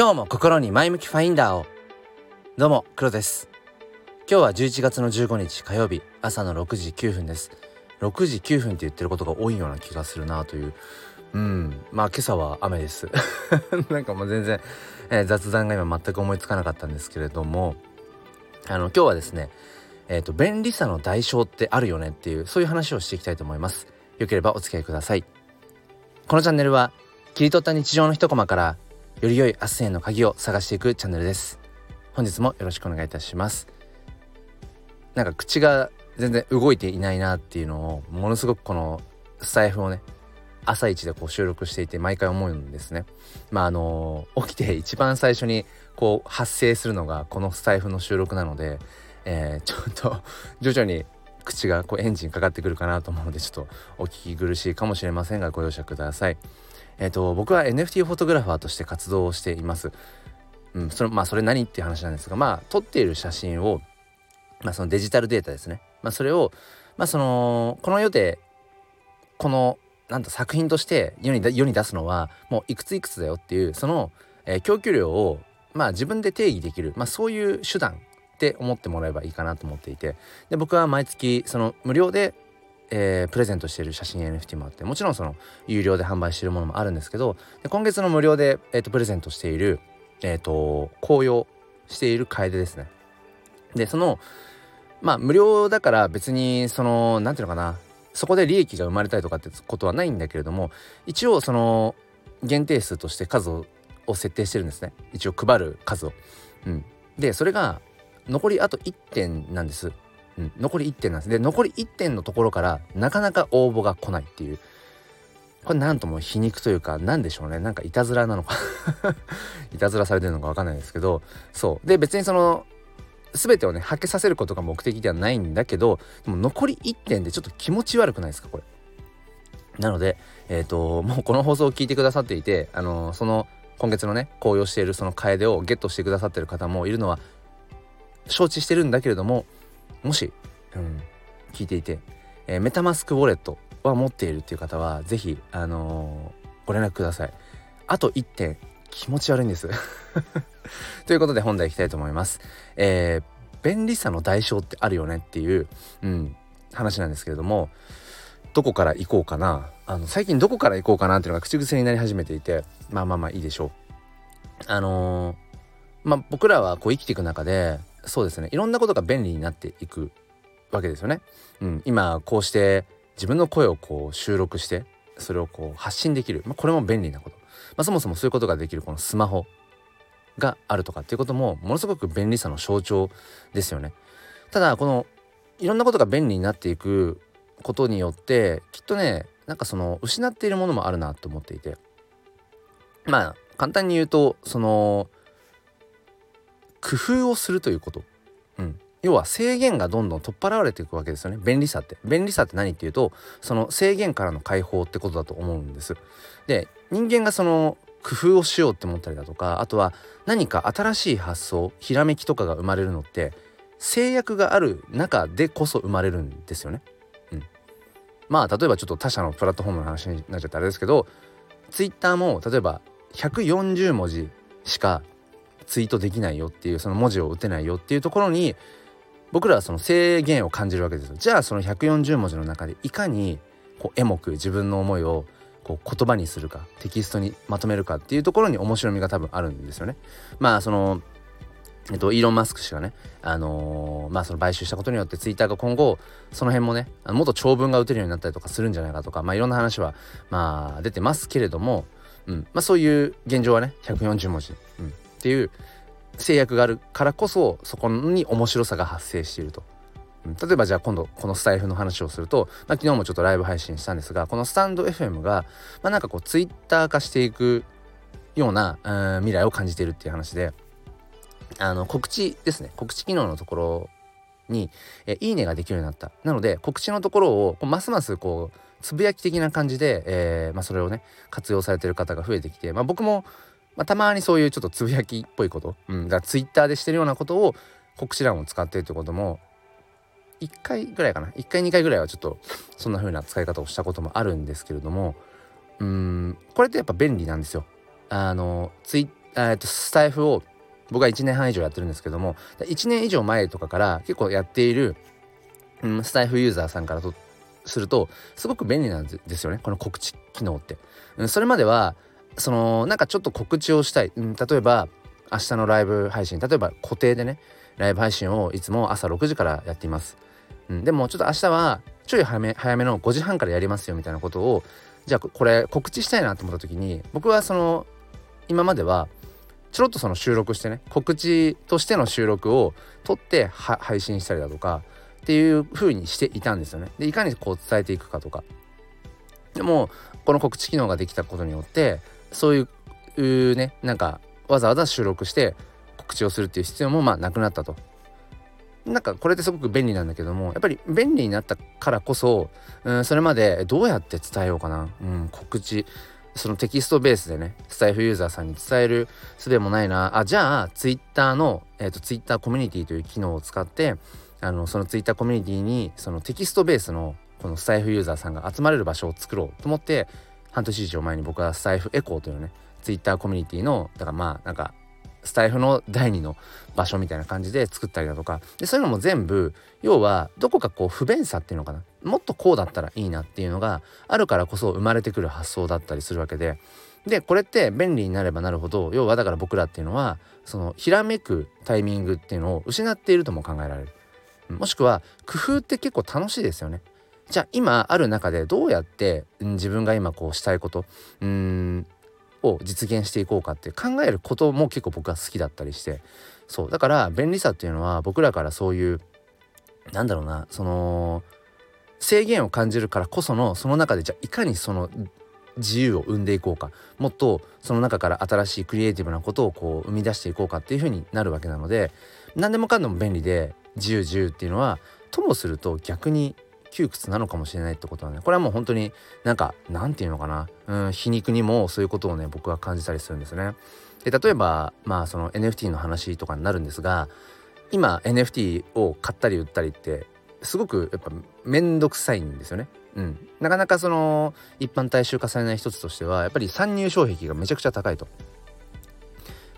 今日も心に前向きファインダーを。どうも黒です。今日は11月の15日火曜日朝の6時9分です。6時9分って言ってることが多いような気がするなという。うん。まあ今朝は雨です。なんかもう全然、えー、雑談が今全く思いつかなかったんですけれども。あの今日はですねえっ、ー、と便利さの代償ってあるよねっていうそういう話をしていきたいと思います。よければお付き合いください。このチャンネルは切り取った日常の一コマからより良い明日への鍵を探していくチャンネルです。本日もよろしくお願いいたします。なんか口が全然動いていないなっていうのをものすごくこのスタイフをね朝一でこう収録していて毎回思うんですね。まああの起きて一番最初にこう発生するのがこのスタイフの収録なので、えー、ちょっと徐々に口がこうエンジンかかってくるかなと思うのでちょっとお聞き苦しいかもしれませんがご容赦ください。えっ、ー、と僕は NFT フォトグラファーとして活動をしています。うん、それまあそれ何っていう話なんですがまあ撮っている写真を、まあ、そのデジタルデータですね、まあ、それを、まあ、そのこの世でこのなんと作品として世に世に出すのはもういくついくつだよっていうその、えー、供給量をまあ自分で定義できる、まあ、そういう手段って思ってもらえばいいかなと思っていてで僕は毎月その無料で、えー、プレゼントしている写真 NFT もあってもちろんその有料で販売しているものもあるんですけど今月の無料で、えーと、プレゼントしている、えーと、紅葉している楓ですね。でそのまあ無料だから別にその何ていうのかなそこで利益が生まれたりとかってことはないんだけれども一応その限定数として数を設定してるんですね一応配る数を。うん、でそれが残りあと1点なんです。うん、残り1点なんです。で残り1点のところからなかなか応募が来ないっていう。これなんとも皮肉というか何でしょうね。なんかいたずらなのか。いたずらされてるのか分かんないですけど。そう。で別にその全てをね発揮させることが目的ではないんだけどでも残り1点でちょっと気持ち悪くないですかこれ。なのでえっ、ー、ともうこの放送を聞いてくださっていてあのその今月のね紅葉しているその楓をゲットしてくださってる方もいるのは承知してるんだけれどももし、うん、聞いていて、えー、メタマスクウォレットは持っているっていう方は是非あのー、ご連絡ください。あと1点気持ち悪いんです。ということで本題いきたいと思います、えー、便利さの代償ってあるよねっていう、うん、話なんですけれどもどこから行こうかな。あの最近どこから行こうかなっていうのが口癖になり始めていてまあまあまあいいでしょう。あのー、まあ僕らはこう生きていく中でそうですね。いろんなことが便利になっていくわけですよね。うん、今こうして自分の声をこう収録してそれをこう発信できる、まあ、これも便利なこと、まあ、そもそもそういうことができるこのスマホがあるとかっていうこともものすごく便利さの象徴ですよね。ただこのいろんなことが便利になっていくことによってきっとねなんかその失っているものもあるなと思っていて。まあ簡単に言うとその工夫をするということ、うん、要は制限がどんどん取っ払われていくわけですよね。便利さって。便利さって何っていうとその制限からの解放ってことだと思うんです。で人間がその工夫をしようって思ったりだとかあとは何か新しい発想ひらめきとかが生まれるのって制約がある中でこそ生まれるんですよね。うん、まあ例えばちょっと他社のプラットフォームの話になっちゃったあれですけどツイッターも例えば140文字しかツイートできないよっていうその文字を打てないよっていうところに僕らはその制限を感じるわけです。じゃあその140文字の中でいかにこうエモく自分の思いをこう言葉にするかテキストにまとめるかっていうところに面白みが多分あるんですよね。まあそのえっと、イーロン・マスク氏がね、あのー、まあその買収したことによってツイッターが今後その辺もねもっと長文が打てるようになったりとかするんじゃないかとかまあいろんな話はまあ出てますけれども、うんまあ、そういう現状はね140文字、うん、っていう制約があるからこそそこに面白さが発生していると。例えばじゃあ今度このスタイフの話をすると、まあ、昨日もちょっとライブ配信したんですがこのスタンド FM が、まあ、なんかこうツイッター化していくような、うん、未来を感じているっていう話であの告知ですね。告知機能のところに、えいいねができるようになった。なので告知のところをますますこうつぶやき的な感じで、えー、まあ、それをね活用されてる方が増えてきて、まあ、僕も、まあ、たまにそういうちょっとつぶやきっぽいこと、うん、だツイッターでしてるようなことを告知欄を使ってるってことも1回ぐらいかな。1回2回ぐらいはちょっとそんな風な使い方をしたこともあるんですけれどもうん。これってやっぱ便利なんですよ。あのツイッえー、とスタイフを僕は1年半以上やってるんですけども1年以上前とかから結構やっている、うん、スタイフユーザーさんからとするとすごく便利なんですよね。この告知機能って。うん、それまではそのなんかちょっと告知をしたい、うん、例えば明日のライブ配信例えば固定でねライブ配信をいつも朝6時からやっています。うん、でもちょっと明日はちょい早め早めの5時半からやりますよみたいなことをじゃあこれ告知したいなと思った時に僕はその今まではちょろっとその収録してね告知としての収録を撮って配信したりだとかっていう風にしていたんですよね。でいかにこう伝えていくかとか。でもこの告知機能ができたことによってそういうねなんかわざわざ収録して告知をするっていう必要もまあなくなったと。なんかこれってすごく便利なんだけどもやっぱり便利になったからこそ、うん、それまでどうやって伝えようかな、うん、告知。そのテキストベースでねスタイフユーザーさんに伝える術もないな。あじゃあツイッターの、えーと、ツイッターコミュニティという機能を使ってあのそのツイッターコミュニティにそのテキストベースのこのスタイフユーザーさんが集まれる場所を作ろうと思って半年以上前に僕はスタイフエコーというねツイッターコミュニティのだからまあなんかスタイフの第二の場所みたいな感じで作ったりだとか。でそういうのも全部要はどこかこう不便さっていうのかな。もっとこうだったらいいなっていうのがあるからこそ生まれてくる発想だったりするわけで。でこれって便利になればなるほど要はだから僕らっていうのはそのひらめくタイミングっていうのを失っているとも考えられる。もしくは工夫って結構楽しいですよね。じゃあ今ある中でどうやって、自分が今こうしたいことうんを実現していこうかって考えることも結構僕は好きだったりして。そうだから便利さっていうのは僕らからそういうなんだろうなその制限を感じるからこそのその中でじゃあいかにその自由を生んでいこうか。もっとその中から新しいクリエイティブなことをこう生み出していこうかっていう風になるわけなので何でもかんでも便利で自由自由っていうのはともすると逆に窮屈なのかもしれないってことはねこれはもう本当になんかなんていうのかな、うん、皮肉にもそういうことをね僕は感じたりするんですね。で例えばまあその NFT の話とかになるんですが今 NFT を買ったり売ったりってすごくやっぱ面倒くさいんですよね。うん、なかなかその一般大衆化されない一つとしてはやっぱり参入障壁がめちゃくちゃ高いと。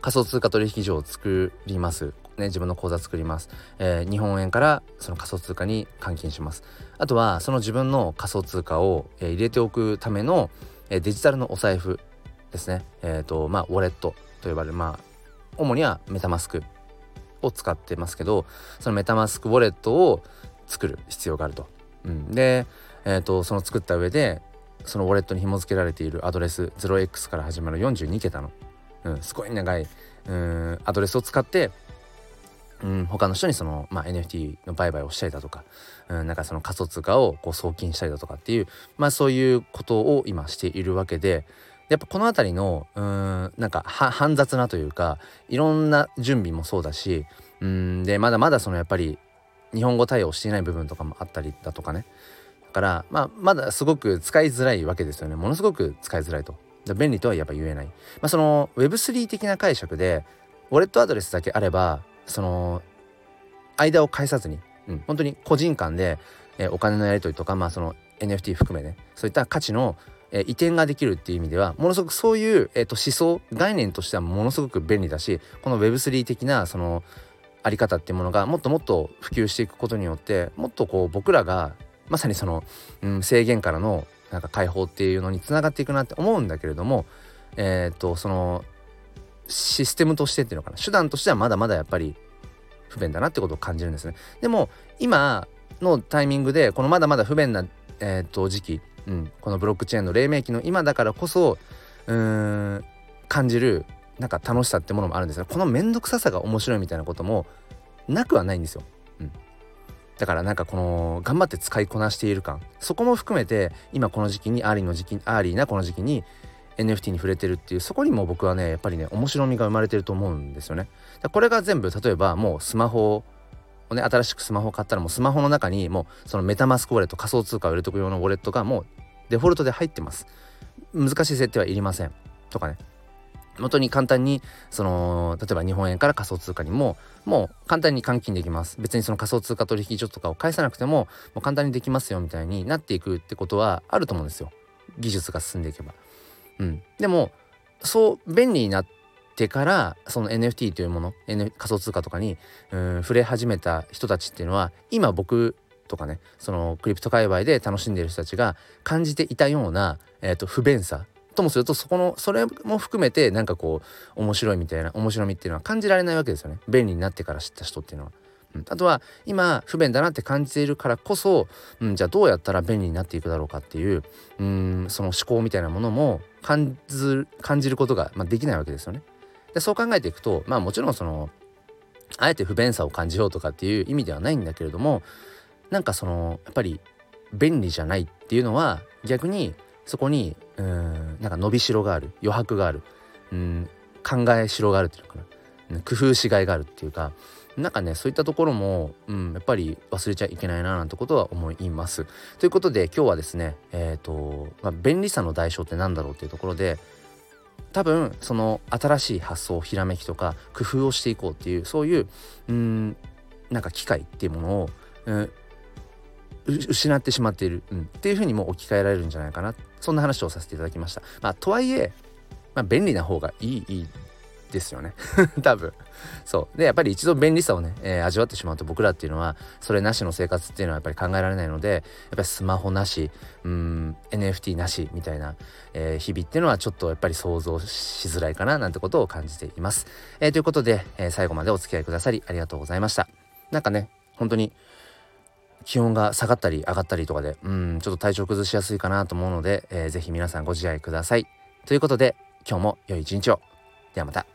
仮想通貨取引所を作ります、ね、自分の口座作ります、えー、日本円からその仮想通貨に換金します。あとはその自分の仮想通貨を、えー、入れておくための、えー、デジタルのお財布ですね。えっ、とまあウォレットと呼ばれるまあ主にはメタマスクを使ってますけどそのメタマスクウォレットを作る必要があると。うん、で、えーと、その作った上でそのウォレットに紐付けられているアドレス 0x から始まる42桁のうん、すごい長いうんアドレスを使ってうん、他の人にその、まあ、NFT の売買をしたりだとか、うん、なんかその仮想通貨をこう送金したりだとかっていう、まあ、そういうことを今しているわけでやっぱこの辺りのうんなんか煩雑なというかいろんな準備もそうだしうんでまだまだそのやっぱり日本語対応していない部分とかもあったりだとかねだから、まあ、まだすごく使いづらいわけですよねものすごく使いづらいと。便利とはやっぱ言えない。まあ、その Web3 的な解釈でウォレットアドレスだけあればその間を介さずに、うん、本当に個人間で、えー、お金のやり取りとか、まあ、その NFT 含めねそういった価値の、えー、移転ができるっていう意味ではものすごくそういう、えーと、思想概念としてはものすごく便利だしこの Web3 的なそのあり方っていうものがもっともっと普及していくことによってもっとこう僕らがまさにその、うん、制限からのなんか解放っていうのにつながっていくなって思うんだけれどもえっ、とそのシステムとしてっていうのかな手段としてはまだまだやっぱり不便だなってことを感じるんですね。でも今のタイミングでこのまだまだ不便な、えー、と時期、うん、このブロックチェーンの黎明期の今だからこそうーん感じるなんか楽しさってものもあるんですがこの面倒くささが面白いみたいなこともなくはないんですよ。だからなんかこの頑張って使いこなしている感そこも含めて今この時期に early の時期 early なこの時期に NFT に触れてるっていうそこにも僕はねやっぱりね面白みが生まれてると思うんですよね。これが全部例えばもうスマホをね新しくスマホを買ったらもうスマホの中にもうそのメタマスクウォレット仮想通貨を入れとく用のウォレットがもうデフォルトで入ってます。難しい設定はいりませんとかね元に簡単にその例えば日本円から仮想通貨にももう簡単に換金できます。別にその仮想通貨取引所とかを返さなくてももう簡単にできますよみたいになっていくってことはあると思うんですよ。技術が進んでいけば。うん、でもそう便利になってからその NFT というもの、N、仮想通貨とかにうん触れ始めた人たちっていうのは今僕とかねそのクリプト界隈で楽しんでる人たちが感じていたような、えーと、不便さ。ともするとそこのそれも含めてなんかこう面白いみたいな面白みっていうのは感じられないわけですよね便利になってから知った人っていうのは。うん、あとは今不便だなって感じているからこそ、うん、じゃあどうやったら便利になっていくだろうかっていううんその思考みたいなものも感じ感じることが、まあ、できないわけですよね。でそう考えていくとまあもちろんそのあえて不便さを感じようとかっていう意味ではないんだけれどもなんかそのやっぱり便利じゃないっていうのは逆にそこにうんなんか伸びしろがある余白があるうん考えしろがあるっていうのかな工夫しがいがあるっていうかなんかねそういったところも、うん、やっぱり忘れちゃいけないななんてことは思います。ということで今日はですねえっ、ー、と、まあ、便利さの代償って何だろうっていうところで多分その新しい発想ひらめきとか工夫をしていこうっていうそういううんなんか機会っていうものを、うん、失ってしまっている、うん、っていうふうにも置き換えられるんじゃないかな。そんな話をさせていただきました。まあ、とはいえ、まあ、便利な方がいいいいですよね。多分。そう。でやっぱり一度便利さをね、えー、味わってしまうと僕らっていうのはそれなしの生活っていうのはやっぱり考えられないのでやっぱりスマホなしうん NFT なしみたいな、えー、日々っていうのはちょっとやっぱり想像しづらいかななんてことを感じています、えー、ということで、え最後までお付き合いくださりありがとうございました。なんかね本当に気温が下がったり上がったりとかで、うん、ちょっと体調崩しやすいかなと思うので、えー、ぜひ皆さんご自愛ください。ということで、今日も良い一日を。ではまた。